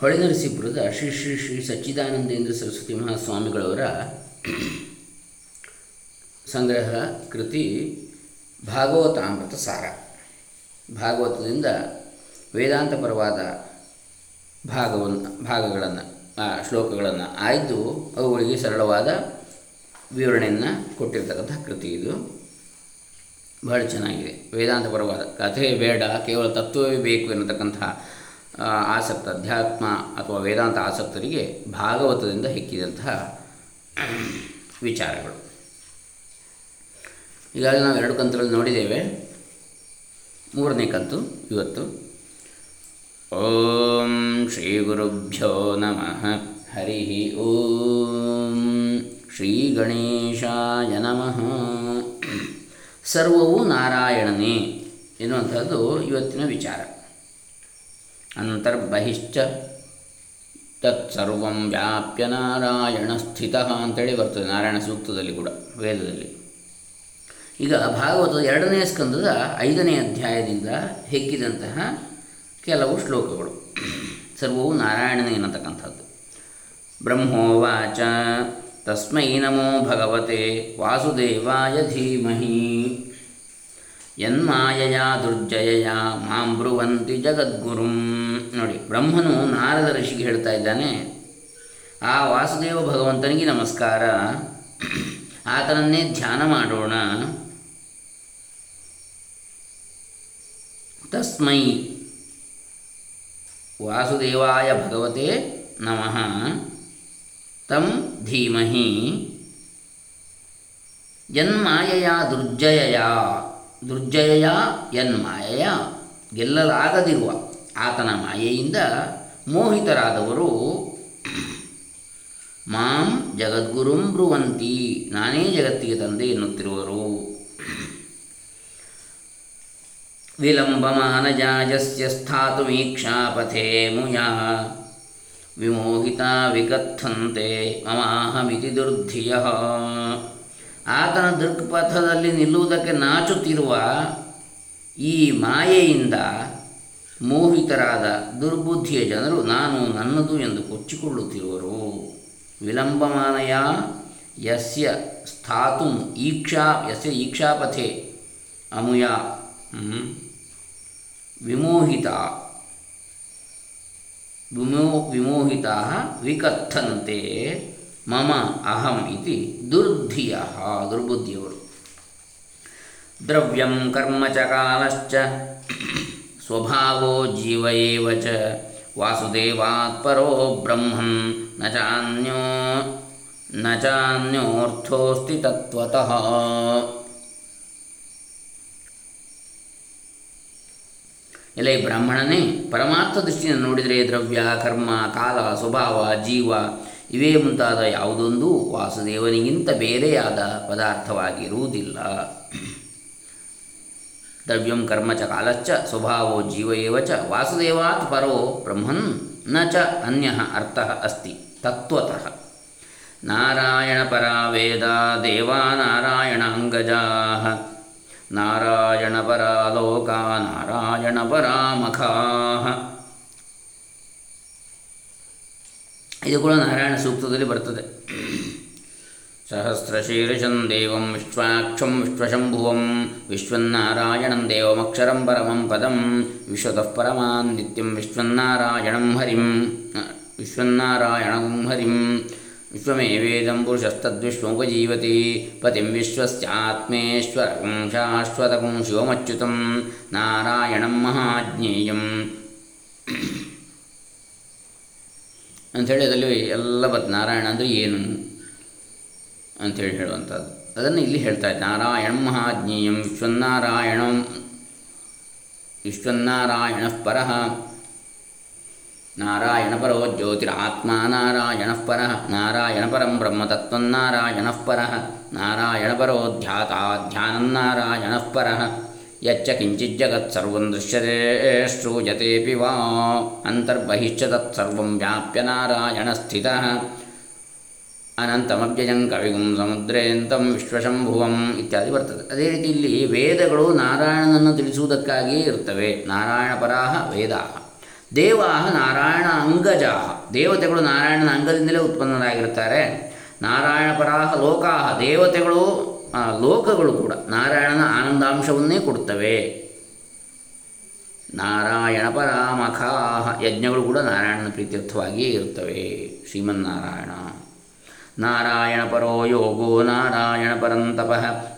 ಹೊಳೆನರಸೀಪುರದ ಶ್ರೀ ಶ್ರೀ ಶ್ರೀ ಸಚ್ಚಿದಾನಂದೇಂದ್ರ ಸರಸ್ವತಿ ಮಹಾಸ್ವಾಮಿಗಳವರ ಸಂಗ್ರಹ ಕೃತಿ ಭಾಗವತಾಮೃತ ಸಾರ. ಭಾಗವತದಿಂದ ವೇದಾಂತಪರವಾದ ಭಾಗವನ್ನು ಭಾಗಗಳನ್ನು ಆ ಶ್ಲೋಕಗಳನ್ನು ಆಯ್ದು ಅವುಗಳಿಗೆ ಸರಳವಾದ ವಿವರಣೆಯನ್ನು ಕೊಟ್ಟಿರ್ತಕ್ಕಂಥ ಕೃತಿ ಇದು. ಬಹಳ ಚೆನ್ನಾಗಿದೆ. ವೇದಾಂತಪರವಾದ ಕಥೆ ಬೇಡ ಕೇವಲ ತತ್ವವೇ ಬೇಕು ಎನ್ನತಕ್ಕಂಥ ಆ, ಆಸಕ್ತ ಅಧ್ಯಾತ್ಮ ಅಥವಾ ವೇದಾಂತ ಆಸಕ್ತರಿಗೆ ಭಾಗವತದಿಂದ ಹೆಕ್ಕಿದಂತಹ ವಿಚಾರಗಳು. ಈಗಾಗಲೇ ನಾವು ಎರಡು ಕಂತುಗಳು ನೋಡಿದ್ದೇವೆ. ಮೂರನೇ ಕಂತು, ಇವತ್ತು. ಓಂ ಶ್ರೀ ಗುರುಭ್ಯೋ ನಮಃ. ಹರಿ ಓಂ ಶ್ರೀ ಗಣೇಶಾಯ ನಮಃ. ಸರ್ವವು ನಾರಾಯಣನೇ ಎನ್ನುವಂಥದ್ದು ಇವತ್ತಿನ ವಿಚಾರ. ಅಂತರ್ಬಹಿಶ್ಚ ತತ್ಸರ್ವಂ ವ್ಯಾಪ್ಯ ನಾರಾಯಣ ಸ್ಥಿತ ಅಂತೇಳಿ ಬರ್ತದೆ, ನಾರಾಯಣ ಸೂಕ್ತದಲ್ಲಿ ಕೂಡ, ವೇದದಲ್ಲಿ. ಈಗ ಭಾಗವತದ ಎರಡನೇ ಸ್ಕಂದದ ಐದನೇ ಅಧ್ಯಾಯದಿಂದ ಹೆಗ್ಗಿದಂತಹ ಕೆಲವು ಶ್ಲೋಕಗಳು. ಸರ್ವವು ನಾರಾಯಣನೇ ಎನ್ನತಕ್ಕಂಥದ್ದು ಬ್ರಹ್ಮೋವಾಚ ತಸ್ಮೈ ನಮೋ ಭಗವತೆ, ವಾಸುದೇವಾಯ ಧೀಮಹಿ. ಯನ್ಮಾಯಯ ದುರ್ಜಯ ಮಾಂ ಬ್ರುವಂತಿ ಜಗದ್ಗುರುಂ. ನೋಡಿ, ಬ್ರಹ್ಮನು ನಾರದ ಋಷಿಗೆ ಹೇಳ್ತಾ ಇದ್ದಾನೆ, ಆ ವಾಸುದೇವ ಭಗವಂತನಿಗೆ ನಮಸ್ಕಾರ. ಆತನನ್ನೇ ಧ್ಯಾನ ಮಾಡೋಣ. ತಸ್ಮೈ. ವಾಸುದೇವಾಯ ಭಗವತೆ ನಮಃ. ತಂ ಧೀಮಹಿ. ಯನ್ಮಾಯಯ ದುರ್ಜಯಯ. ದುರ್ಜಯಯ ಮಾಯೆಯ ಗೆಲ್ಲಲಾಗದಿರುವ ಆತನ ಮಾಯೆಯಿಂದ ಮೋಹಿತರಾದವರು ಮಾಂ ಜಗದ್ಗುರುಂ ಬ್ರುವಂತಿ, ನಾನೇ ಜಗತ್ತಿಗೆ ತಂದೆ ಎನ್ನುತ್ತಿರುವರು. ವಿಲಂಬಮಾನಜಾಜಸ್ಯ ಸ್ಥಾತುಮೀಕ್ಷಾಪಥೇ ಮುಯಾ ವಿಮೋಹಿತ ವಿಕಥಂತೆ ಮಮಾಹಮಿತಿ ದುರ್ಧಿಯ. ಆತನ ದೃಕ್ಪಥದಲ್ಲಿ ನಿಲ್ಲುವುದಕ್ಕೆ ನಾಚುತ್ತಿರುವ ಈ ಮಾಯೆಯಿಂದ ಮೋಹಿತರಾದ ದುರ್ಬುದ್ಧಿಯ ಜನರು ನಾನು ನನ್ನದು ಎಂದು ಕೊಚ್ಚಿಕೊಳ್ಳುತ್ತಿರುವರು. ವಿಲಂಬಮಾನಯ ಯಸ್ಯ ಸ್ಥಾತು ಈಕ್ಷಾ ಯಸ್ಯ ಈಕ್ಷಾಪಥೆ ಅಮುಯ ವಿಮೋಹಿತ, ವಿಮೋ ವಿಮೋಹಿತಾ ವಿಕಥಂತೆ ಮಮ ಅಹಂ ಇತಿ ದುರ್ಧಿಯ ದುರ್ಬುದ್ಧಿಯವರು. ದ್ರವ್ಯಂ ಕರ್ಮ ಚ ಕಾಲಶ್ಚ, ಸ್ವಭಾವೋ ಜೀವ ಏವ ಚ, ವಾಸುದೇವಾತ್ ಪರೋ ಬ್ರಹ್ಮನ್ನ ಚಾನ್ಯೋ, ನ ಚಾನ್ಯೋರ್ಥೋಸ್ತಿ ತತ್ವತಃ. ಎಲೆ ಬ್ರಾಹ್ಮಣನೇ ಪರಮಾರ್ಥ ದೃಷ್ಟಿಯನ್ನು ನೋಡಿದರೆ ದ್ರವ್ಯ, ಕರ್ಮ, ಕಾಲ, ಸ್ವಭಾವ, ಜೀವ ಇವೇ ಮುಂತಾದ ಯಾವುದೊಂದು ವಾಸುದೇವನಿಗಿಂತ ಬೇರೆಯಾದ ಪದಾರ್ಥವಾಗಿರುವುದಿಲ್ಲ. ದ್ರವ್ಯಂ ಕರ್ಮ ಚ ಕಾಲಶ್ಚ ಸ್ವಭಾವೋ ಜೀವ ಚ ವಾಸುದೇವಾತ್ ಪರೋ ಬ್ರಹ್ಮನ್ನ ಚ ಅನ್ಯ ಅರ್ಥ ಅಸ್ತಿ ತತ್ವತಃ. ನಾರಾಯಣ ವೇದ ದೇವಾ ನಾರಾಯಣ ಅಂಗಜಾ ನಾರಾಯಣ ಪರಾ ಲೋಕ ನಾರಾಯಣ ಪರಾ ಮಖಾ ಇದು ಕೂಡ ನಾರಾಯಣ ಸೂಕ್ತದಲ್ಲಿ ಬರ್ತದೆ. ಸಹಸ್ರಶೀರ್ಷಂ ದೇವಂ ವಿಶ್ವಾಕ್ಷಂ ವಿಶ್ವಶಂಭುವಂ ವಿಶ್ವನ್ನಾರಾಯಣಂ ದೇವಮಕ್ಷರಂ ಪರಮಂ ಪದಂ ವಿಶ್ವತಃ ಪರಮಾನ್ ನಿತ್ಯಂ ವಿಶ್ವನ್ನಾರಾಯಣಂ ಹರಿಂ ವಿಶ್ವನ್ನಾರಾಯಣಂ ಹರಿಂ. ವಿಶ್ವಮೇವೇದಂ ಪುರುಷಸ್ತದ್ವಿಶ್ವೋಪಜೀವತಿ ಪತಿಂ ವಿಶ್ವಸ್ಯಾತ್ಮೇಶ್ವರಕಂ ಶಾಶ್ವತಕಂ ಶಿವಮಚ್ಯುತಂ ನಾರಾಯಣಂ ಮಹಾಜ್ಞೇಯಂ. ಅಂಥೇಳಿ ಅದರಲ್ಲಿ ಎಲ್ಲ ಬತ್ ನಾರಾಯಣ ಅಂದರೆ ಏನು ಅಂಥೇಳಿ ಹೇಳುವಂಥದ್ದು. ಅದನ್ನು ಇಲ್ಲಿ ಹೇಳ್ತಾ ಇದ್ದೆ. ನಾರಾಯಣ ಮಹಾಜ್ಞೇಯಂ ವಿಶ್ವನ್ನಾರಾಯಣ ವಿಶ್ವನ್ನಾರಾಯಣ ಪರಃ, ನಾರಾಯಣ ಪರೋ ಜ್ಯೋತಿರಾತ್ಮ, ನಾರಾಯಣ ಪರಃ, ನಾರಾಯಣ ಪರಂ ಬ್ರಹ್ಮತತ್ವನ್ನಾರಾಯಣ ಪರಃ, ನಾರಾಯಣ ಪರೋ ಧ್ಯಾತ ಧ್ಯಾನನ್ನಾರಾಯಣ ಪರಃ. ಯಚ್ಚ ಕಿಂಚಿಜ್ಜಗತ್ಸರ್ವಂ ದೃಶ್ಯತೆ ಶ್ರೂಯತೆಪಿ ವಾ ಅಂತರ್ಬಹಿಶ್ಚ ತತ್ಸರ್ವಂ ವ್ಯಾಪ್ಯ ನಾರಾಯಣ ಸ್ಥಿತ ಅನಂತಮವ್ಯಯಂ ಕವಿಗುಂ ಸಮುದ್ರೇಂತಂ ವಿಶ್ವಶಂಭುವಂ ಇತ್ಯಾದಿ ಬರ್ತದೆ ಅದೇ ರೀತಿ ಇಲ್ಲಿ ವೇದಗಳು ನಾರಾಯಣನನ್ನು ತಿಳಿಸುವುದಕ್ಕಾಗಿ ಇರ್ತವೆ ನಾರಾಯಣ ಪರಾಹ ವೇದಾ ದೇವಾ ನಾರಾಯಣ ಅಂಗಜಾ ದೇವತೆಗಳು ನಾರಾಯಣನ ಅಂಗದಿಂದಲೇ ಉತ್ಪನ್ನರಾಗಿರ್ತಾರೆ ನಾರಾಯಣ ಪರಾಹ, ಲೋಕಾಹ. ದೇವತೆಗಳು ಆ, ಲೋಕಗಳು ಕೂಡ ನಾರಾಯಣನ ಆನಂದಾಂಶವನ್ನೇ ಕೊಡುತ್ತವೆ. ನಾರಾಯಣ ಪರಾಮಖಾಹ ಯಜ್ಞಗಳು ಕೂಡ ನಾರಾಯಣನ ಪ್ರೀತ್ಯರ್ಥವಾಗಿಯೇ ಇರುತ್ತವೆ. ಶ್ರೀಮನ್ನಾರಾಯಣ. ನಾರಾಯಣ ಪರೋ ಯೋಗೋ ನಾರಾಯಣ ಪರಂತಪ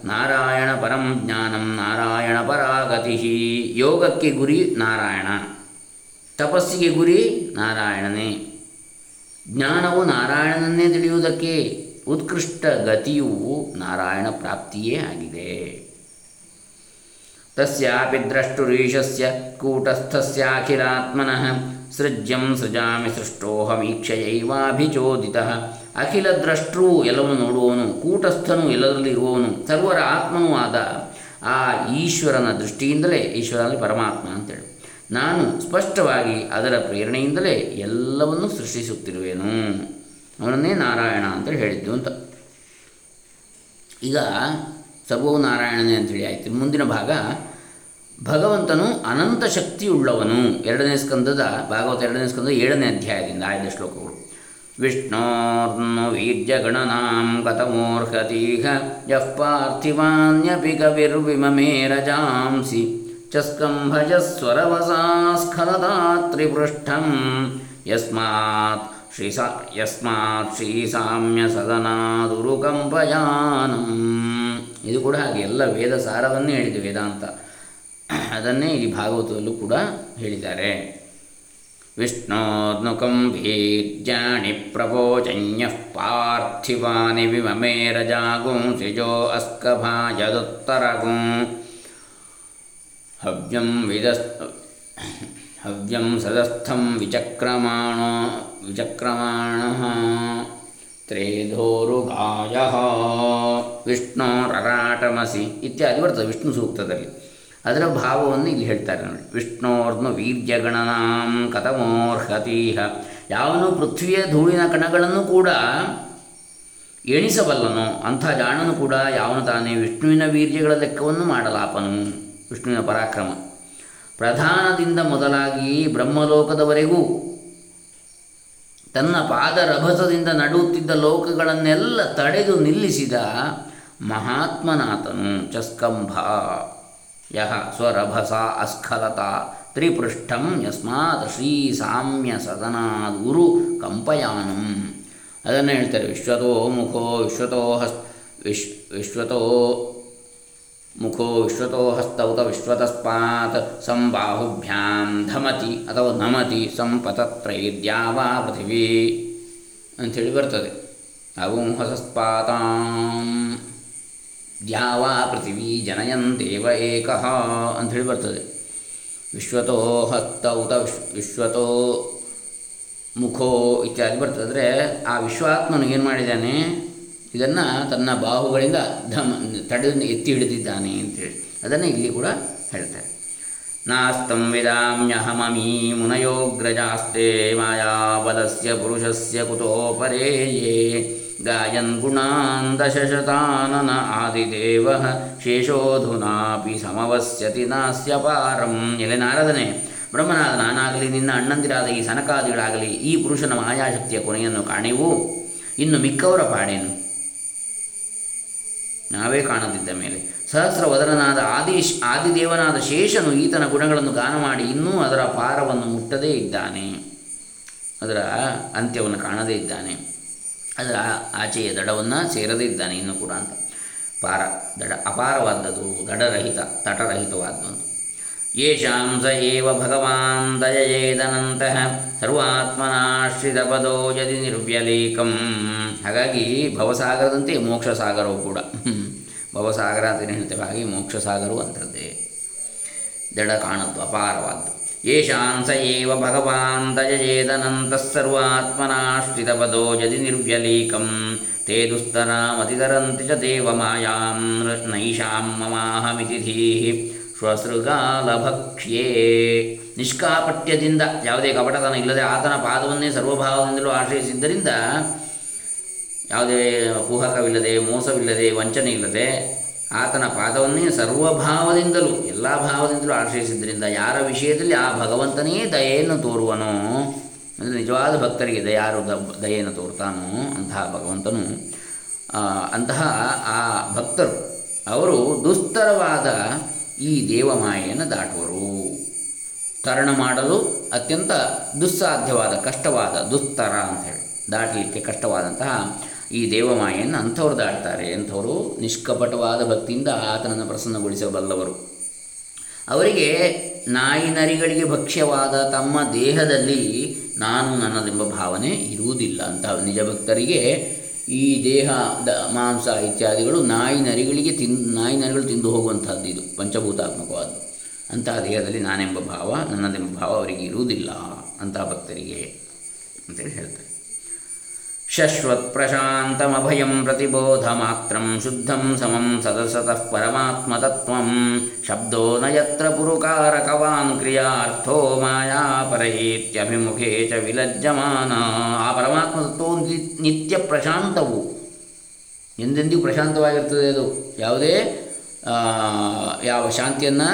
ನಾರಾಯಣ ಪರಂ ಜ್ಞಾನಂ ನಾರಾಯಣ ಪರಾಗತಿ. ಯೋಗಕ್ಕೆ ಗುರಿ ನಾರಾಯಣ. ತಪಸ್ಸಿಗೆ ಗುರಿ ನಾರಾಯಣನೇ. ಜ್ಞಾನವು ನಾರಾಯಣನನ್ನೇ ತಿಳಿಯುವುದಕ್ಕೆ ಉತ್ಕೃಷ್ಟ ಗತಿಯು ನಾರಾಯಣ ಪ್ರಾಪ್ತಿಯೇ ಆಗಿದೆ. ತಸ್ಯಾಪಿ ದ್ರಷ್ಟುರೀಶಸ್ಯ ಕೂಟಸ್ಥಸ್ಯಾಖಿಲಾತ್ಮನಃ ಸೃಜ್ಯಂ ಸೃಜಾಮಿ ಸೃಷ್ಟೋಹಮೀಕ್ಷಯೈವಾಭಿಚೋದಿತ. ಅಖಿಲ ದ್ರಷ್ಟೂ ಎಲ್ಲವನ್ನು ನೋಡುವವನು, ಕೂಟಸ್ಥನು ಎಲ್ಲದರಲ್ಲಿ ಇರುವವನು, ಸರ್ವರ ಆತ್ಮನೂ ಆದ ಆ ಈಶ್ವರನ ದೃಷ್ಟಿಯಿಂದಲೇ ಈಶ್ವರನಲ್ಲಿ ಪರಮಾತ್ಮ ಅಂತೇಳಿ. ನಾನು ಸ್ಪಷ್ಟವಾಗಿ ಅದರ ಪ್ರೇರಣೆಯಿಂದಲೇ ಎಲ್ಲವನ್ನು ಸೃಷ್ಟಿಸುತ್ತಿರುವೆನು. ಅವನನ್ನೇ ನಾರಾಯಣ ಅಂತ ಹೇಳಿದ್ದು ಅಂತ. ಈಗ ಸರ್ವವು ನಾರಾಯಣನೇ ಅಂತೇಳಿ ಆಯಿತು. ಮುಂದಿನ ಭಾಗ, ಭಗವಂತನು ಅನಂತ ಶಕ್ತಿಯುಳ್ಳವನು. ಎರಡನೇ ಸ್ಕಂದದ, ಭಾಗವತ ಎರಡನೇ ಸ್ಕಂದ ಏಳನೇ ಅಧ್ಯಾಯದಿಂದ ಆಯ್ದ ಶ್ಲೋಕಗಳು. ವಿಷ್ಣೋರ್ನು ವೀರ್ಯಗಣನಾಂ ಕಥಮೋರ್ಹತೀಹ ಯಃ ಪಾರ್ಥಿವಾನ್ಯಪಿ ಕವಿರ್ವಿಮಮೇ ರಜಾಂಸಿ ಚಸ್ಕಂಭಜಸ್ವರವಸಾ ಸ್ಖಲದಾತ್ರಿಪೃಷ್ಠಂ ಯಸ್ಮಾತ್ ಶ್ರೀ ಸಾ ಯಸ್ಮಾತ್ ಶ್ರೀ ಸಾಮ್ಯ ಸದನಾದುರುಕಂಪಯಾನಂ ಇದು ಕೂಡ ಹಾಗೆ ಎಲ್ಲ ವೇದ ಸಾರವನ್ನೇ ಹೇಳಿದೆ ವೇದಾಂತ. ಅದನ್ನೇ ಇಲ್ಲಿ ಭಾಗವತದಲ್ಲೂ ಕೂಡ ಹೇಳಿದ್ದಾರೆ. ವಿಷ್ಣೋರ್ನುಕಂ ಭೀರ್ಜಾಣಿ ಪ್ರವೋಚನ್ಯ ಪಾರ್ಥಿವಾನಿ ವಿಮಮೇ ರಜಾಗುಂ ಸಿಜೋ ಅಸ್ಕಭಾಜದುತ್ತರಗುಂ. ಹವ್ಯಂ ವಿದಸ್ ಹವ್ಯಂ ಸದಸ್ಥಂ ವಿಚಕ್ರಮಾಣ ವಿಚಕ್ರಮಾಣ ತ್ರೇಧೋರುಗಾಯ ವಿಷ್ಣೋರರಾಟಮಸಿ ಇತ್ಯಾದಿ ಬರ್ತದೆ, ವಿಷ್ಣು ಸೂಕ್ತದಲ್ಲಿ. ಅದರ ಭಾವವನ್ನು ಇಲ್ಲಿ ಹೇಳ್ತಾರೆ ನೋಡಿ. ವಿಷ್ಣೋರ್ನು ವೀರ್ಯಗಣನಾಂ ಕಥಮೋರ್ಹತೀಹ. ಯಾವನು ಪೃಥ್ವಿಯ ಧೂಳಿನ ಕಣಗಳನ್ನು ಕೂಡ ಎಣಿಸಬಲ್ಲನೋ, ಅಂಥ ಜಾಣನು ಕೂಡ ಯಾವನು ತಾನೇ ವಿಷ್ಣುವಿನ ವೀರ್ಯಗಳ ಲೆಕ್ಕವನ್ನು ಮಾಡಲಾಪನು. ವಿಷ್ಣುವಿನ ಪರಾಕ್ರಮ. ಪ್ರಧಾನದಿಂದ ಮೊದಲಾಗಿ ಬ್ರಹ್ಮಲೋಕದವರೆಗೂ ತನ್ನ ಪಾದರಭಸದಿಂದ ನಡುತ್ತಿದ್ದ ಲೋಕಗಳನ್ನೆಲ್ಲ ತಡೆದು ನಿಲ್ಲಿಸಿದ ಮಹಾತ್ಮನಾಥನು ಚಸ್ಕಂಭ. ಯಹ ಸ್ವರಭಸ ಅಸ್ಖಲತ ತ್ರಿಪೃಷ್ಠಂ ಯಸ್ಮಾತ್ ಶ್ರೀ ಸಾಮ್ಯ ಸದನಾದುರು ಕಂಪಯಾನಂ. ಅದನ್ನು ಹೇಳ್ತಾರೆ, ವಿಶ್ವತೋ ಮುಖೋ, ವಿಶ್ವತೋ ಹಸ್, ವಿಶ್, ವಿಶ್ವತೋ ಮುಖೋ ವಿಶ್ವತೋ ಹಸ್ತೌತ ವಿಶ್ವತಸ್ಪಾತ್ ಸಂಬಾಹುಭ್ಯಾಂ ಧಮತಿ ಅಥವಾ ನಮತಿ ಸಂಪತತ್ರೈದ್ಯಾವಾ ಪೃಥಿವಿ ಅಂಥೇಳಿ ಬರ್ತದೆ ಅವು ಹಸಸ್ಪಾತಾಂ ದ್ಯಾವಾ ಪೃಥಿವೀ ಜನಯಂತೇವ ಏಕಃ ಅಂಥೇಳಿ ಬರ್ತದೆ ವಿಶ್ವತೋ ಹಸ್ತೌತ ವಿಶ್ ವಿಶ್ವತೋ ಮುಖೋ ಇತ್ಯಾದಿ ಬರ್ತದೆ ಆ ವಿಶ್ವಾತ್ಮನಿಗೇನು ಮಾಡಿದ್ದಾನೆ? ಇದನ್ನು ತನ್ನ ಬಾಹುಗಳಿಂದ ಧಮ ತಡೆದು ಎತ್ತಿ ಹಿಡಿದಿದ್ದಾನೆ ಅಂತೇಳಿ. ಅದನ್ನು ಇಲ್ಲಿ ಕೂಡ ಹೇಳ್ತಾರೆ. ನಾಸ್ತಂ ವಿದಾಮ್ಯಹಮಮೀ ಮುನಯೋಗ್ರಜಾಸ್ತೆ ಮಾಯಾಬಲಸ್ಯ ಪುರುಷಸ್ಯ ಕುತೋ ಪರೇಯೇ ಗಾಯನ್ ಗುಣಾನ್ ದಶಶತಾನನ ಆದಿದೇವ ಶೇಷೋಧುನಾಪಿ ಸಮವಸ್ಯತಿ ನಾಸ್ಯ ಪಾರಂ ಎಲೆ ನಾರದನೆ, ಬ್ರಹ್ಮನಾದ ನಾನಾಗಲಿ, ನಿನ್ನ ಅಣ್ಣಂದಿರಾದ ಈ ಸನಕಾದಿಗಳಾಗಲಿ ಈ ಪುರುಷನ ಮಾಯಾಶಕ್ತಿಯ ಕೊನೆಯನ್ನು ಕಾಣೆವು. ಇನ್ನು ಮಿಕ್ಕವರ ಪಾಡೇನು? ನಾವೇ ಕಾಣದಿದ್ದ ಮೇಲೆ. ಸಹಸ್ರವದರನಾದ ಆದಿಶ್, ಆದಿದೇವನಾದ ಶೇಷನು ಈತನ ಗುಣಗಳನ್ನು ಗಾನ ಮಾಡಿ ಇನ್ನೂ ಅದರ ಪಾರವನ್ನು ಮುಟ್ಟದೇ ಇದ್ದಾನೆ. ಅದರ ಅಂತ್ಯವನ್ನು ಕಾಣದೇ ಇದ್ದಾನೆ. ಅದರ ಆಚೆಯ ದಡವನ್ನು ಸೇರದೇ ಇದ್ದಾನೆ. ಇನ್ನೂ ಕೂಡ ಅಂತ. ಪಾರ, ದಡ, ಅಪಾರವಾದದ್ದು, ದಡರಹಿತ, ತಟರಹಿತವಾದದ್ದು ಯೇಷಾಂ ಸ ಏವ ಭಗವಾನ್ ದಯಯೇದನಂತಹ ಸರ್ವಾತ್ಮನಾಶ್ರಿತಪದೋ ಯದಿ ನಿರ್ವ್ಯಲೇಕಂ ಹಾಗಾಗಿ ಭವಸಾಗರದಂತೆ ಮೋಕ್ಷ ಸಾಗರವು ಕೂಡ. ಭವಸಾಗರ ಅಂತಲೇ ಹೇಳ್ತೇವೆ. ಹಾಗೆ ಮೋಕ್ಷ ಸಾಗರವು ಅಂಥದ್ದೇ. ದಡ ಕಾಣದ್ದು, ಅಪಾರವಾದ್ದು. ಯೇಷಾಂ ಸ ಏವ ಭಗವಾನ್ ದಯಯೇದನಂತಃ ಸರ್ವಾತ್ಮನಾಶ್ರಿತಪದೋ ಯದಿ ನಿರ್ವ್ಯಲೇಕಂ. ತೇ ದುಸ್ತರಾಮತಿತರಂತಿ ಚ ದೇವ ಮಾಯಾಂ ನೈಷಾಂ ಮಮಾಹಮಿತಿ ಧೀಃ ಶ್ವಸೃಗಾಲಭಕ್ಷ್ಯೇ ನಿಷ್ಕಾಪಟ್ಯದಿಂದ ಯಾವುದೇ ಕಪಟತನ ಇಲ್ಲದೆ ಆತನ ಪಾದವನ್ನೇ ಸರ್ವಭಾವದಿಂದಲೂ ಆಶ್ರಯಿಸಿದ್ದರಿಂದ ಯಾವುದೇ ಕುಹಕವಿಲ್ಲದೆ, ಮೋಸವಿಲ್ಲದೆ ವಂಚನೆ ಇಲ್ಲದೆ ಆತನ ಪಾದವನ್ನೇ ಸರ್ವಭಾವದಿಂದಲೂ, ಎಲ್ಲ ಭಾವದಿಂದಲೂ ಆಶ್ರಯಿಸಿದ್ದರಿಂದ ಯಾರ ವಿಷಯದಲ್ಲಿ ಆ ಭಗವಂತನೇ ದಯೆಯನ್ನು ತೋರುವನೋ, ಅಂದರೆ ನಿಜವಾದ ಭಕ್ತರಿಗೆ ದಯಾರು ದಯೆಯನ್ನು ತೋರ್ತಾನೋ ಅಂತಹ ಭಗವಂತನು ಅಂತಹ ಆ ಭಕ್ತರು, ಅವರು ದುಸ್ತರವಾದ ಈ ದೇವಮಾಯೆಯನ್ನು ದಾಟುವರು. ತರಣ ಮಾಡಲು ಅತ್ಯಂತ ದುಸ್ಸಾಧ್ಯವಾದ, ಕಷ್ಟವಾದ, ದುಸ್ತರ ಅಂತ ಹೇಳಿ ದಾಟಲಿಕ್ಕೆ ಕಷ್ಟವಾದಂತಹ ಈ ದೇವಮಾಯೆಯನ್ನು ಅಂಥವ್ರು ದಾಟ್ತಾರೆ. ಅಂಥವರು ನಿಷ್ಕಪಟವಾದ ಭಕ್ತಿಯಿಂದ ಆತನನ್ನು ಪ್ರಸನ್ನಗೊಳಿಸಬಲ್ಲವರು. ಅವರಿಗೆ ನಾಯಿ ನರಿಗಳಿಗೆ ಭಕ್ಷ್ಯವಾದ ತಮ್ಮ ದೇಹದಲ್ಲಿ ನಾನು ನನ್ನದೆಂಬ ಭಾವನೆ ಇರುವುದಿಲ್ಲ ಅಂತ ನಿಜ ಭಕ್ತರಿಗೆ ಈ ದೇಹ ಮಾಂಸ ಇತ್ಯಾದಿಗಳು ನಾಯಿ ನರಿಗಳಿಗೆ ತಿನ್, ನಾಯಿ ನರಿಗಳು ತಿಂದು ಹೋಗುವಂಥದ್ದು ಇದು, ಪಂಚಭೂತಾತ್ಮಕವಾದ್ದು. ಅಂತಹ ದೇಹದಲ್ಲಿ ನಾನೆಂಬ ಭಾವ, ನನ್ನದೆಂಬ ಭಾವ ಅವರಿಗೆ ಇರುವುದಿಲ್ಲ ಅಂತಹ ಭಕ್ತರಿಗೆ ಅಂತೇಳಿ ಹೇಳ್ತಾರೆ. ಶಶ್ವತ್ ಪ್ರಶಾಂತಮಭಯಂ ಪ್ರತಿಬೋಧ ಮಾತ್ರಂ ಶುದ್ಧಂ ಸಮಂ सदसतः परमात्मतत्त्वं। ಶಬ್ದೋ ನಯತ್ರ ಪುರುಕಾರಕವಾನ್ पुरुकारकवान् ಮಾಯಾ मायापरहीत्यभिमुखे ಚ ವಿಲಜ್ಜಮಾನ ಆ ಪರಮಾತ್ಮತತ್ವವು ನಿತ್ಯ ಪ್ರಶಾಂತವು ಎಂದೆಂದಿಗೂ ಪ್ರಶಾಂತವಾಗಿರ್ತದೆ ಅದು. ಯಾವುದೇ ಯಾವ ಶಾಂತಿಯನ್ನು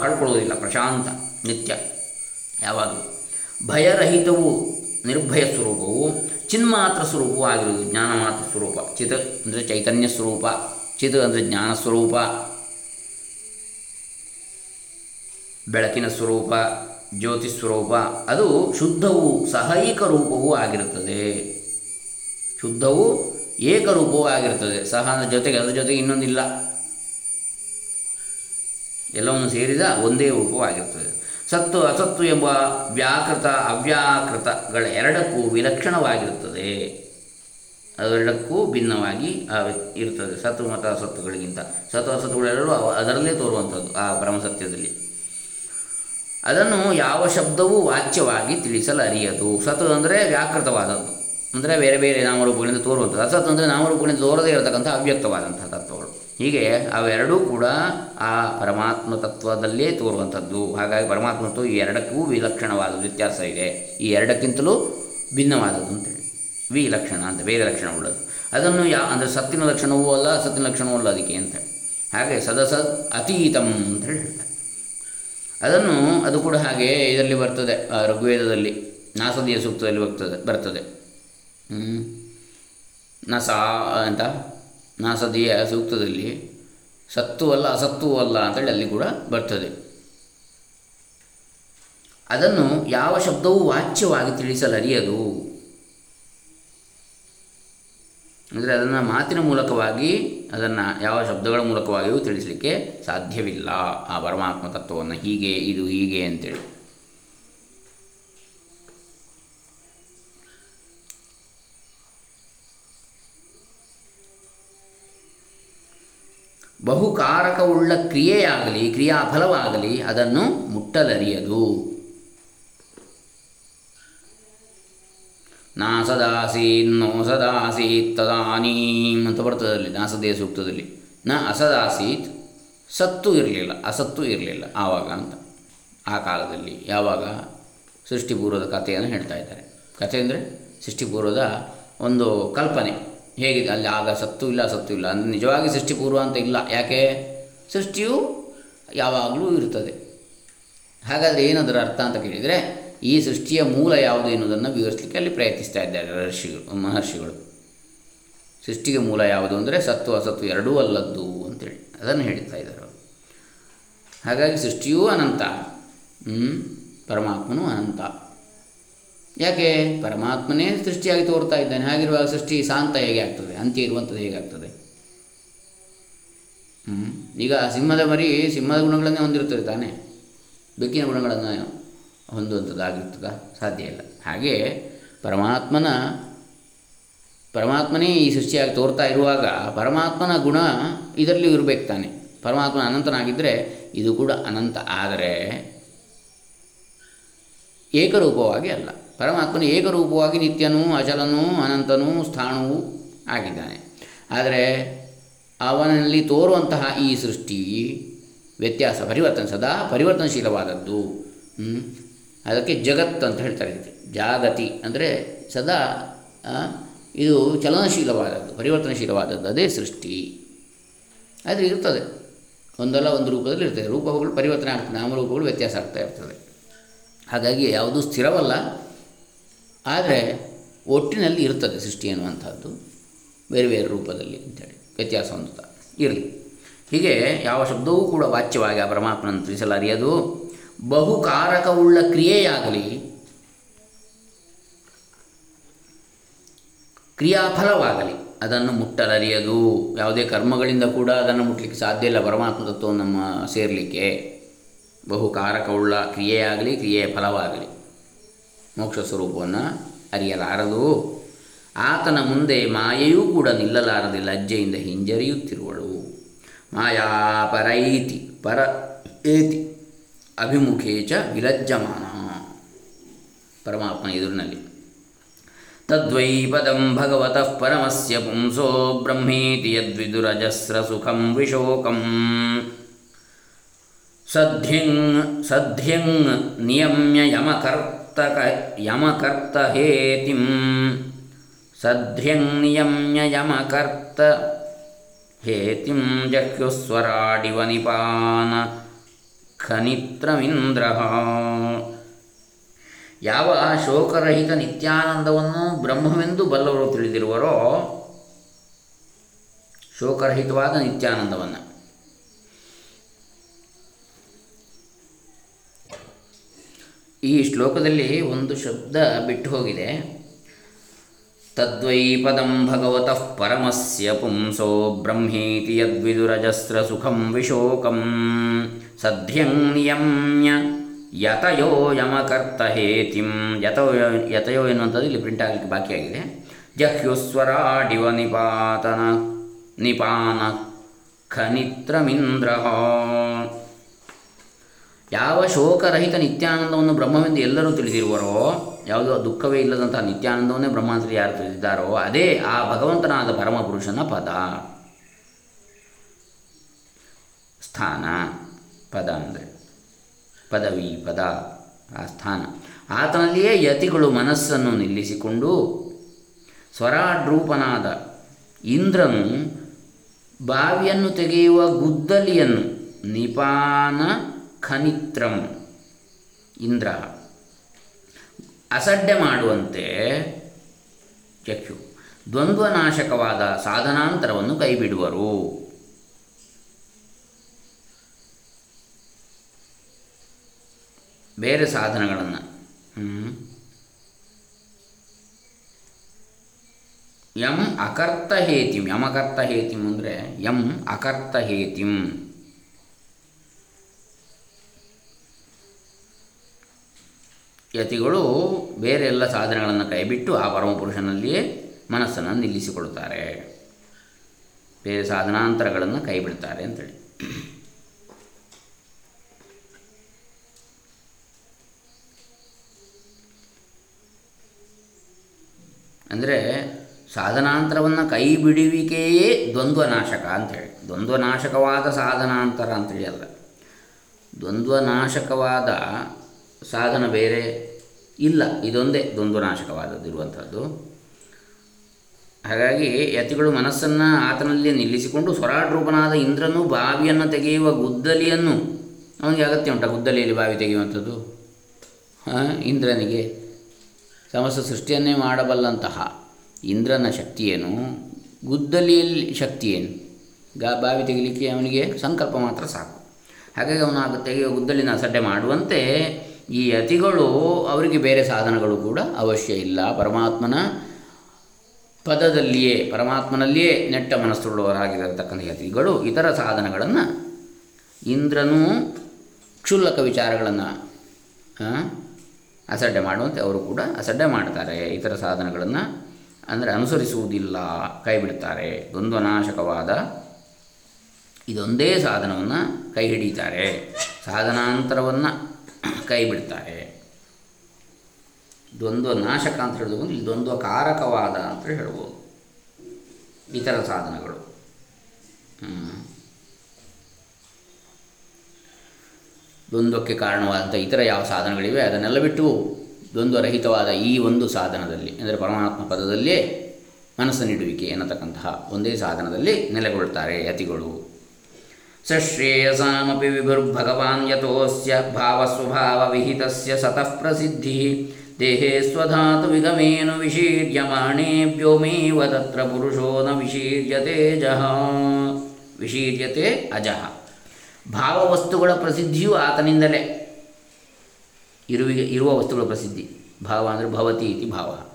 ಕಳ್ಕೊಳ್ಳೋದಿಲ್ಲ ಪ್ರಶಾಂತ, ನಿತ್ಯ ಯಾವಾಗಲೂ. ಭಯರಹಿತವು, ನಿರ್ಭಯ ಸ್ವರೂಪವು ಚಿನ್ಮಾತ್ರ ಸ್ವರೂಪವೂ ಆಗಿರುವುದು, ಜ್ಞಾನ ಮಾತ್ರ ಸ್ವರೂಪ. ಚಿತ್ ಅಂದರೆ ಚೈತನ್ಯ ಸ್ವರೂಪ, ಚಿತ್ ಅಂದರೆ ಜ್ಞಾನ ಸ್ವರೂಪ. ಬೆಳಕಿನ ಸ್ವರೂಪ, ಜ್ಯೋತಿ ಸ್ವರೂಪ, ಅದು ಶುದ್ಧವು ಸಹೈಕ ರೂಪವೂ ಆಗಿರುತ್ತದೆ. ಶುದ್ಧವು ಏಕರೂಪವೂ ಆಗಿರುತ್ತದೆ. ಸಹ ಜೊತೆಗೆ, ಅದರ ಜೊತೆಗೆ ಇನ್ನೊಂದಿಲ್ಲ. ಎಲ್ಲವನ್ನು ಸೇರಿದ ಒಂದೇ ರೂಪವಾಗಿರುತ್ತದೆ ಸತ್ತು ಅಸತ್ತು ಎಂಬ ವ್ಯಾಕೃತ ಅವ್ಯಾಕೃತಗಳ ಎರಡಕ್ಕೂ ವಿಲಕ್ಷಣವಾಗಿರುತ್ತದೆ. ಅದೆರಡಕ್ಕೂ ಭಿನ್ನವಾಗಿ ಇರುತ್ತದೆ. ಸತ್ತು ಮತ್ತು ಅಸತ್ತುಗಳಿಗಿಂತ. ಸತ್ತು ಅಸತ್ತುಗಳೆರಡೂ ಅದರಲ್ಲೇ ತೋರುವಂಥದ್ದು ಆ ಪರಮಸತ್ಯದಲ್ಲಿ ಅದನ್ನು ಯಾವ ಶಬ್ದವೂ ವಾಚ್ಯವಾಗಿ ತಿಳಿಸಲು ಅರಿಯದು ಸತ್ತು ಅಂದರೆ ವ್ಯಾಕೃತವಾದದ್ದು. ಅಂದರೆ ಬೇರೆ ಬೇರೆ ನಾಮರೂಪಗಳಿಂದ ತೋರುವಂಥದ್ದು. ಅಸತ್ತು ಅಂದರೆ ನಾಮರೂಪಗಳಿಂದ ತೋರದೇ ಇರತಕ್ಕಂಥ ಅವ್ಯಕ್ತವಾದಂಥ ತತ್ವಗಳು. ಹೀಗೆ ಅವೆರಡೂ ಕೂಡ ಆ ಪರಮಾತ್ಮ ತತ್ವದಲ್ಲೇ ತೋರುವಂಥದ್ದು. ಹಾಗಾಗಿ ಪರಮಾತ್ಮ ತತ್ವ ಈ ಎರಡಕ್ಕೂ ವಿಲಕ್ಷಣವಾದ ವ್ಯತ್ಯಾಸ ಇದೆ. ಈ ಎರಡಕ್ಕಿಂತಲೂ ಭಿನ್ನವಾದದ್ದು ಅಂತೇಳಿ ವಿಲಕ್ಷಣ ಅಂತ ಬೇರೆ ಲಕ್ಷಣ ಉಳ್ಳದು ಅದನ್ನು ಯಾ, ಅಂದರೆ ಸತ್ತಿನ ಲಕ್ಷಣವೂ ಅಲ್ಲ, ಸತ್ತಿನ ಲಕ್ಷಣವೂ ಅಲ್ಲ ಅದಕ್ಕೆ ಅಂತ ಹಾಗೆ ಸದಸದ್ ಅತೀತಂ ಅಂತ ಹೇಳಿ ಅದನ್ನು, ಅದು ಕೂಡ ಹಾಗೆ ಇದರಲ್ಲಿ ಬರ್ತದೆ ಋಗ್ವೇದದಲ್ಲಿ, ನಾಸದೀಯ ಸೂಕ್ತದಲ್ಲಿ ಬರ್ತದೆ ಬರ್ತದೆ. ನಸಾ ಅಂತ ನಾಸದಿಯ ಸೂಕ್ತದಲ್ಲಿ ಸತ್ತುವಲ್ಲ ಅಲ್ಲ ಅಸತ್ತು ಅಲ್ಲ ಅಂತೇಳಿ ಅಲ್ಲಿ ಕೂಡ ಬರ್ತದೆ. ಅದನ್ನು ಯಾವ ಶಬ್ದವೂ ವಾಚ್ಯವಾಗಿ ತಿಳಿಸಲರಿಯದು. ಅಂದರೆ ಅದನ್ನು ಮಾತಿನ ಮೂಲಕವಾಗಿ, ಅದನ್ನು ಯಾವ ಶಬ್ದಗಳ ಮೂಲಕವಾಗಿಯೂ ತಿಳಿಸಲಿಕ್ಕೆ ಸಾಧ್ಯವಿಲ್ಲ ಆ ಪರಮಾತ್ಮ ತತ್ವವನ್ನು ಹೀಗೆ, ಇದು ಹೀಗೆ ಅಂತೇಳಿ. ಬಹುಕಾರಕವುಳ್ಳ ಕ್ರಿಯೆಯಾಗಲಿ, ಕ್ರಿಯಾಫಲವಾಗಲಿ ಅದನ್ನು ಮುಟ್ಟಲರಿಯದು. ನಾ ಸದಾಸೀನ್ನೋ ಸದಾಸೀತ್ ತದಾನೀಂ ಅಂತ ಬರ್ತದೆ ಅಲ್ಲಿ ನಾಸದೇಯ ಸೂಕ್ತದಲ್ಲಿ. ನ ಅಸದಾಸೀತ್ ಸತ್ತು ಇರಲಿಲ್ಲ, ಅಸತ್ತು ಇರಲಿಲ್ಲ ಆವಾಗ ಅಂತ. ಆ ಕಾಲದಲ್ಲಿ ಯಾವಾಗ ಸೃಷ್ಟಿಪೂರ್ವದ ಕಥೆಯನ್ನು ಹೇಳ್ತಾ ಇದ್ದಾರೆ. ಕಥೆ ಅಂದರೆ ಸೃಷ್ಟಿಪೂರ್ವದ ಒಂದು ಕಲ್ಪನೆ. ಹೇಗಿದೆ? ಅಲ್ಲಿ ಆಗ ಸತ್ತು ಇಲ್ಲ ಸತ್ತು ಇಲ್ಲ. ಅಂದರೆ ನಿಜವಾಗಿ ಸೃಷ್ಟಿಪೂರ್ವ ಅಂತ ಇಲ್ಲ. ಯಾಕೆ? ಸೃಷ್ಟಿಯು ಯಾವಾಗಲೂ ಇರ್ತದೆ ಹಾಗಾದರೆ ಏನದರ ಅರ್ಥ ಅಂತ ಕೇಳಿದರೆ, ಈ ಸೃಷ್ಟಿಯ ಮೂಲ ಯಾವುದು ಎನ್ನುವುದನ್ನು ವಿವರಿಸಲಿಕ್ಕೆ ಅಲ್ಲಿ ಪ್ರಯತ್ನಿಸ್ತಾ ಇದ್ದಾರೆ ಋಷಿಗಳು, ಮಹರ್ಷಿಗಳು. ಸೃಷ್ಟಿಗೆ ಮೂಲ ಯಾವುದು ಅಂದರೆ ಸತ್ತು, ಅಸತ್ತು ಎರಡೂ ಅಲ್ಲದ್ದು ಅಂತೇಳಿ. ಅದನ್ನು ಹೇಳ್ತಾ ಇದ್ದಾರೆ ಹಾಗಾಗಿ ಸೃಷ್ಟಿಯೂ ಅನಂತ. ಪರಮಾತ್ಮನೂ ಅನಂತ. ಯಾಕೆ? ಪರಮಾತ್ಮನೇ ಸೃಷ್ಟಿಯಾಗಿ ತೋರ್ತಾ ಇದ್ದಾನೆ. ಹಾಗಿರುವಾಗ ಸೃಷ್ಟಿ ಶಾಂತ ಹೇಗೆ ಆಗ್ತದೆ? ಅಂತ್ಯ ಇರುವಂಥದ್ದು ಹೇಗಾಗ್ತದೆ ಈಗ ಸಿಂಹದ ಮರಿ ಸಿಂಹದ ಗುಣಗಳನ್ನೇ ಹೊಂದಿರುತ್ತದೆ ತಾನೇ? ಬೆಕ್ಕಿನ ಗುಣಗಳನ್ನು ಹೊಂದುವಂಥದ್ದಾಗಿರ್ತದ? ಸಾಧ್ಯ ಇಲ್ಲ. ಹಾಗೆ ಪರಮಾತ್ಮನ, ಪರಮಾತ್ಮನೇ ಈ ಸೃಷ್ಟಿಯಾಗಿ ತೋರ್ತಾ ಇರುವಾಗ ಪರಮಾತ್ಮನ ಗುಣ ಇದರಲ್ಲಿ ಇರಬೇಕು ತಾನೆ? ಪರಮಾತ್ಮನ ಅನಂತನಾಗಿದ್ದರೆ ಇದು ಕೂಡ ಅನಂತ. ಆದರೆ ಏಕರೂಪವಾಗಿ ಅಲ್ಲ. ಪರಮಾತ್ಮನು ಏಕರೂಪವಾಗಿ ನಿತ್ಯನೂ ಅಚಲನೂ ಅನಂತನೂ ಸ್ಥಾಣವೂ ಆಗಿದ್ದಾನೆ. ಆದರೆ ಅವನಲ್ಲಿ ತೋರುವಂತಹ ಈ ಸೃಷ್ಟಿ ವ್ಯತ್ಯಾಸ, ಪರಿವರ್ತನೆ, ಸದಾ ಪರಿವರ್ತನಶೀಲವಾದದ್ದು. ಅದಕ್ಕೆ ಜಗತ್ತು ಅಂತ ಹೇಳ್ತಾರೆ ಜಾಗತಿ ಅಂದರೆ ಸದಾ ಇದು ಚಲನಶೀಲವಾದದ್ದು, ಪರಿವರ್ತನಶೀಲವಾದದ್ದು, ಅದೇ ಸೃಷ್ಟಿ. ಆದರೆ ಇರ್ತದೆ ಒಂದಲ್ಲ ಒಂದು ರೂಪದಲ್ಲಿ ಇರ್ತದೆ. ರೂಪಗಳು ಪರಿವರ್ತನೆ ಆಗ್ತದೆ, ನಾಮರೂಪಗಳು ವ್ಯತ್ಯಾಸ ಆಗ್ತಾ ಇರ್ತದೆ. ಹಾಗಾಗಿ ಯಾವುದೂ ಸ್ಥಿರವಲ್ಲ ಆದರೆ ಒಟ್ಟಿನಲ್ಲಿ ಇರ್ತದೆ ಸೃಷ್ಟಿ ಅನ್ನುವಂಥದ್ದು ಬೇರೆ ಬೇರೆ ರೂಪದಲ್ಲಿ ಅಂತೇಳಿ. ವ್ಯತ್ಯಾಸ ಹೊಂದುತ್ತಾ ಇರಲಿ. ಹೀಗೆ ಯಾವ ಶಬ್ದವೂ ಕೂಡ ವಾಚ್ಯವಾಗಿ ಆ ಪರಮಾತ್ಮನನ್ನು ತಿಳಿಸಲಾರಿಯದು ಬಹುಕಾರಕವುಳ್ಳ ಕ್ರಿಯೆಯಾಗಲಿ, ಕ್ರಿಯಾಫಲವಾಗಲಿ, ಅದನ್ನು ಮುಟ್ಟಲರಿಯದು. ಯಾವುದೇ ಕರ್ಮಗಳಿಂದ ಕೂಡ ಅದನ್ನು ಮುಟ್ಟಲಿಕ್ಕೆ ಸಾಧ್ಯ ಇಲ್ಲ ಪರಮಾತ್ಮ ತತ್ವವನ್ನು ನಮ್ಮ ಸೇರಲಿಕ್ಕೆ. ಬಹುಕಾರಕವುಳ್ಳ ಕ್ರಿಯೆಯಾಗಲಿ, ಕ್ರಿಯೆಯ ಫಲವಾಗಲಿ. ಮೋಕ್ಷ ಸ್ವರೂಪವನ್ನು ಅರಿಯಲಾರದು. ಆತನ ಮುಂದೆ ಮಾಯೆಯೂ ಕೂಡ ನಿಲ್ಲಲಾರದೆ ಲಜ್ಜೆಯಿಂದ ಹಿಂಜರಿಯುತ್ತಿರುವಳು. ಮಾಯಾಪರೈತಿ ಪರ ಏತಿ ಅಭಿಮುಖೇ ಚ ವಿಲಜ್ಜಮಾನ. ಪರಮಾತ್ಮ ಎದುರಿನಲ್ಲಿ. ತದ್ವೈ ಪದಂ ಭಗವತಃ ಪರಮಸ್ಯ ಪುಂಸೋ ಬ್ರಹ್ಮೇತಿ ಯದ್ವಿದುರಜಸ್ರಸುಖಂ ವಿಶೋಕಂ. ಸದ್ಯಂ ಸದ್ಯಂ ನಿಯಮ್ಯ ಯಮಕರ್ತಕ ಹೇತಿಂ. ಸಧ್ಯಂ ನಿಯಮ್ಯ ಯಮಕರ್ತ ಹೇತಿಂ ಜಹ್ಯುಸ್ವರಾಡಿವ ನಿಪಾನ ಖನಿತ್ರಮಿಂದ್ರ ಯಾವ ಶೋಕರಹಿತ ನಿತ್ಯಾನಂದವನ್ನು ಬ್ರಹ್ಮವೆಂದು ಬಲ್ಲವರು ತಿಳಿದಿರುವರೋ ಶೋಕರಹಿತವಾದ ನಿತ್ಯಾನಂದವನ್ನು. ಈ ಶ್ಲೋಕದಲ್ಲಿ ಒಂದು ಶಬ್ದ ಬಿಟ್ಟು ಹೋಗಿದೆ. ತದ್ವೈ ಪದಂ ಭಗವತಃ ಪರಮಸ್ಯ ಪುಂಸೋ ಬ್ರಹ್ಮೀತಿ ಯದ್ವಿದುರಜಸ್ರ ಸುಖಂ ವಿಶೋಕಂ ಸದ್ಯಂ ನಿಯಮ್ಯ ಯತಯೋ ಯಮಕರ್ತ ಹೇತಿಂ ಯತೋ ಯತಯೋ ಎನ್ನುವಂಥದ್ದು ಇಲ್ಲಿ ಪ್ರಿಂಟ್ ಆಗಲಿಕ್ಕೆ ಬಾಕಿಯಾಗಿದೆ ಜಹ್ಯುಸ್ವರಾಡಿವ ನಿಪಾತನ ನಿಪಾನ ಖನಿತ್ರಮಿಂದ್ರ ಯಾವ ಶೋಕರಹಿತ ನಿತ್ಯಾನಂದವನ್ನು ಬ್ರಹ್ಮವೆಂದು ಎಲ್ಲರೂ ತಿಳಿದಿರುವರೋ, ಯಾವುದೋ ದುಃಖವೇ ಇಲ್ಲದಂತಹ ನಿತ್ಯಾನಂದವನ್ನೇ ಬ್ರಹ್ಮ ಅಂತ ಯಾರು ತಿಳಿದಿದ್ದಾರೋ, ಅದೇ ಆ ಭಗವಂತನಾದ ಪರಮಪುರುಷನ ಪದ. ಸ್ಥಾನ, ಪದ ಅಂದರೆ ಪದವಿ, ಪದ, ಆ ಸ್ಥಾನ. ಆತನಲ್ಲಿಯೇ ಯತಿಗಳು ಮನಸ್ಸನ್ನು ನಿಲ್ಲಿಸಿಕೊಂಡು ಸ್ವರಾಡ್ರೂಪನಾದ ಇಂದ್ರನು ಬಾವಿಯನ್ನು ತೆಗೆಯುವ ಗುದ್ದಲಿಯನ್ನು, ನಿಪಾನ ಖನಿತ್ರಂ ಇಂದ್ರ. ಅಸಡ್ಡೆ ಮಾಡುವಂತೆ ಚಕ್ಷು. ದ್ವಂದ್ವನಾಶಕವಾದ ಸಾಧನಾಂತರವನ್ನು ಕೈಬಿಡುವರು. ಬೇರೆ ಸಾಧನಗಳನ್ನು. ಯಂ ಅಕರ್ತ ಹೇತಿಂ. ಯಮಕರ್ತ ಹೇತಿಂ ಅಂದರೆ ಯಂ ಅಕರ್ತ ಯತಿಗಳು ಬೇರೆ ಎಲ್ಲ ಸಾಧನೆಗಳನ್ನು ಕೈಬಿಟ್ಟು ಆ ಪರಮಪುರುಷನಲ್ಲಿಯೇ ಮನಸ್ಸನ್ನು ನಿಲ್ಲಿಸಿಕೊಡುತ್ತಾರೆ ಬೇರೆ ಸಾಧನಾಂತರಗಳನ್ನು ಕೈಬಿಡ್ತಾರೆ ಅಂತೇಳಿ. ಅಂದರೆ ಸಾಧನಾಂತರವನ್ನು ಕೈ ಬಿಡುವಿಕೆಯೇ ದ್ವಂದ್ವನಾಶಕ ಅಂಥೇಳಿ ದ್ವಂದ್ವನಾಶಕವಾದ ಸಾಧನಾಂತರ ಅಂತೇಳಿ ಅಲ್ಲ. ದ್ವಂದ್ವನಾಶಕವಾದ ಸಾಧನ ಬೇರೆ ಇಲ್ಲ. ಇದೊಂದೇ ದ್ವಂದ್ವನಾಶಕವಾದದ್ದಿರುವಂಥದ್ದು. ಹಾಗಾಗಿ ಯತಿಗಳು ಮನಸ್ಸನ್ನು ಆತನಲ್ಲಿ ನಿಲ್ಲಿಸಿಕೊಂಡು ಸ್ವರಾಡ್ರೂಪನಾದ ಇಂದ್ರನು ಬಾವಿಯನ್ನು ತೆಗೆಯುವ ಗುದ್ದಲಿಯನ್ನು ಅವನಿಗೆ ಅಗತ್ಯ ಉಂಟ. ಗುದ್ದಲಿಯಲ್ಲಿ ಬಾವಿ ತೆಗೆಯುವಂಥದ್ದು. ಇಂದ್ರನಿಗೆ ಸಮಸ್ತ ಸೃಷ್ಟಿಯನ್ನೇ ಮಾಡಬಲ್ಲಂತಹ ಇಂದ್ರನ ಶಕ್ತಿಯೇನು? ಗುದ್ದಲಿಯಲ್ಲಿ ಶಕ್ತಿಯೇನು? ಗಾ, ಬಾವಿ ತೆಗಿಲಿಕ್ಕೆ ಅವನಿಗೆ ಸಂಕಲ್ಪ ಮಾತ್ರ ಸಾಕು. ಹಾಗಾಗಿ ಅವನು ಆಗ ತೆಗೆಯುವ ಗುದ್ದಲಿನ ಅಸಡ್ಡೆ ಮಾಡುವಂತೆ ಈ ಯತಿಗಳು ಅವರಿಗೆ ಬೇರೆ ಸಾಧನಗಳು ಕೂಡ ಅವಶ್ಯ ಇಲ್ಲ. ಪರಮಾತ್ಮನ ಪದದಲ್ಲಿಯೇ, ಪರಮಾತ್ಮನಲ್ಲಿಯೇ ನೆಟ್ಟ ಮನಸ್ಸುಳ್ಳವರಾಗಿರತಕ್ಕಂಥ ಯತಿಗಳು ಇತರ ಸಾಧನಗಳನ್ನು ಇಂದ್ರನೂ ಕ್ಷುಲ್ಲಕ ವಿಚಾರಗಳನ್ನು ಅಸಡ್ಡೆ ಮಾಡುವಂತೆ ಅವರು ಕೂಡ ಅಸಡ್ಡೆ ಮಾಡ್ತಾರೆ. ಇತರ ಸಾಧನಗಳನ್ನು ಅಂದರೆ ಅನುಸರಿಸುವುದಿಲ್ಲ ಕೈ ಬಿಡ್ತಾರೆ ದ್ವಂದ್ವನಾಶಕವಾದ ಇದೊಂದೇ ಸಾಧನವನ್ನು ಕೈ ಹಿಡಿತಾರೆ. ಸಾಧನಾಂತರವನ್ನು ಕೈ ಬಿಡ್ತಾರೆ. ದ್ವಂದ್ವ ನಾಶಕ ಅಂತ ಹೇಳಿದ್ರು ಇಲ್ಲಿ ದ್ವಂದ್ವ ಕಾರಕವಾದ ಅಂತ ಹೇಳ್ಬೋದು. ಇತರ ಸಾಧನಗಳು. ದ್ವಂದ್ವಕ್ಕೆ ಕಾರಣವಾದಂಥ ಇತರ ಯಾವ ಸಾಧನಗಳಿವೆ? ಅದನ್ನೆಲ್ಲ ಬಿಟ್ಟು ದ್ವಂದ್ವರಹಿತವಾದ ಈ ಒಂದು ಸಾಧನದಲ್ಲಿ, ಅಂದರೆ ಪರಮಾತ್ಮ ಪದದಲ್ಲೇ ಮನಸ್ಸು ನೀಡುವಿಕೆ ಎನ್ನತಕ್ಕಂತಹ ಒಂದೇ ಸಾಧನದಲ್ಲಿ ನೆಲೆಗೊಳ್ತಾರೆ ಯತಿಗಳು. ಶ್ರೇಯಸಾಮಪಿ ವಿಭುರ್ಭಗವಾನ್ ಯತೋಸ್ಯ ಭಾವಸ್ವಭಾವವಿಹಿತಸ್ಯ ಸತಃ ಪ್ರಸಿದ್ಧಿः ದೇಹೇ ಸ್ವಧಾತು ವಿಗಮೇನು ವಿಶೀರ್ಯಮಾಣೇ ವ್ಯೋಮೇವ ತತ್ರ ಪುರುಷೋ ನ ವಿಶೀರ್ಯತೆ ಜಹ ವಿಶೀರ್ಯತೆ ಅಜಃ ಭಾವವಸ್ತುಗಳ ಪ್ರಸಿದ್ಧಿಯು ಆತನಿಂದಲೇ. ಇರುವಿಗೆ, ಇರುವ ವಸ್ತುಗಳ ಪ್ರಸಿದ್ಧಿ. ಭಾವ ಅಂದರೆ ಭವತಿ ಇತಿ ಭಾವ.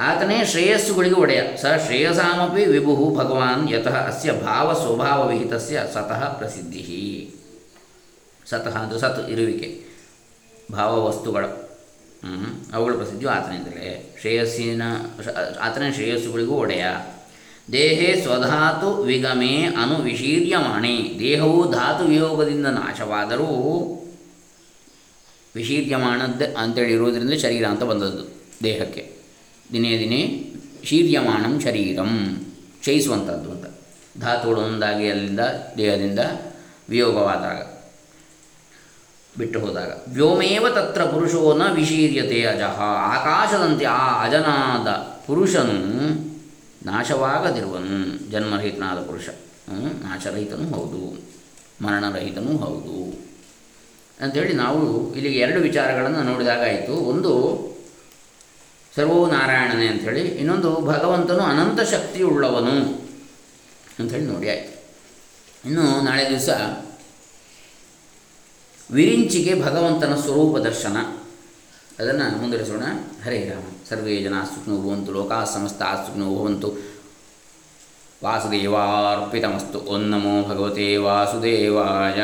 ಆತನೇ ಶ್ರೇಯಸ್ಸುಗಳಿಗೆ ಒಡೆಯ. ಸ ಶ್ರೇಯಸಾಮಪಿ ವಿಭು ಭಗವಾನ್ ಯತಃ ಅಸ್ಯ ಭಾವ ಸ್ವಭಾವ ವಿಹಿತಸ್ಯ ಸತಃ ಪ್ರಸಿದ್ಧಿ ಸತಃ ಅಂದರೆ ಸತ್, ಇರುವಿಕೆ. ಭಾವವಸ್ತುಗಳ ವಸ್ತುಗಳ. ಅವುಗಳ ಪ್ರಸಿದ್ಧಿಯು ಆತನಿಂದಲೇ. ಶ್ರೇಯಸ್ಸಿನ ಆತನೇ ಶ್ರೇಯಸ್ಸುಗಳಿಗೂ ಒಡೆಯ. ದೇಹೇ ಸ್ವಧಾತು ವಿಗಮೆ ಅನು ವಿಶೀರ್ಯಮಾಣಿ. ದೇಹವು ಧಾತು ವಿಯೋಗದಿಂದ ನಾಶವಾದರೂ ವಿಶೀರ್ಯಮಾಣದ್ದೇ ಅಂತೇಳಿ ಇರುವುದರಿಂದ ಶರೀರ ಅಂತ ಬಂದದ್ದು ದೇಹಕ್ಕೆ. ದಿನೇ ದಿನೇ ಶೀರ್ಯಮಾಣಂ ಶರೀರಂ. ಕ್ಷಯಿಸುವಂಥದ್ದು ಅಂತ. ಧಾತುಗಳು ಒಂದಾಗಿ ಅಲ್ಲಿಂದ ದೇಹದಿಂದ ವಿಯೋಗವಾದಾಗ, ಬಿಟ್ಟು ಹೋದಾಗ. ವ್ಯೋಮೇವ ತತ್ರ ಪುರುಷೋ ನ ವಿಶೀರ್ಯತೆ ಅಜಃ. ಆಕಾಶದಂತೆ ಆ ಅಜನಾದ ಪುರುಷನು ನಾಶವಾಗದಿರುವನು. ಜನ್ಮರಹಿತನಾದ ಪುರುಷ. ನಾಶರಹಿತನೂ ಹೌದು. ಮರಣರಹಿತನೂ ಹೌದು. ಅಂಥೇಳಿ ನಾವು ಇಲ್ಲಿಗೆ ಎರಡು ವಿಚಾರಗಳನ್ನು ನೋಡಿದಾಗಾಯಿತು. ಒಂದು ಸರ್ವೋ ನಾರಾಯಣನೇ ಅಂಥೇಳಿ ಇನ್ನೊಂದು ಭಗವಂತನು ಅನಂತ ಶಕ್ತಿ ಉಳ್ಳವನು ಅಂಥೇಳಿ ನೋಡಿ ಆಯಿತು. ಇನ್ನು ನಾಳೆ ದಿವಸ ವಿರಿಂಚಿಗೆ ಭಗವಂತನ ಸ್ವರೂಪ ದರ್ಶನ. ಅದನ್ನು ಮುಂದುವರಿಸೋಣ. ಹರೇ ರಾಮ. ಸರ್ವೇ ಜನ ಸುಖಿನೋ ಭವಂತು, ಲೋಕಾ ಸಮಸ್ತ ಸುಖಿನೋ ಭವಂತು. ವಾಸುದೇವಾರ್ಪಿತಮಸ್ತು. ಓಂ ನಮೋ ಭಗವತೆ ವಾಸುದೇವಾಯ.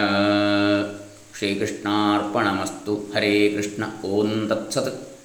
ಶ್ರೀಕೃಷ್ಣಾರ್ಪಣಮಸ್ತು. ಹರೇ ಕೃಷ್ಣ. ಓಂ ತತ್ಸತ್.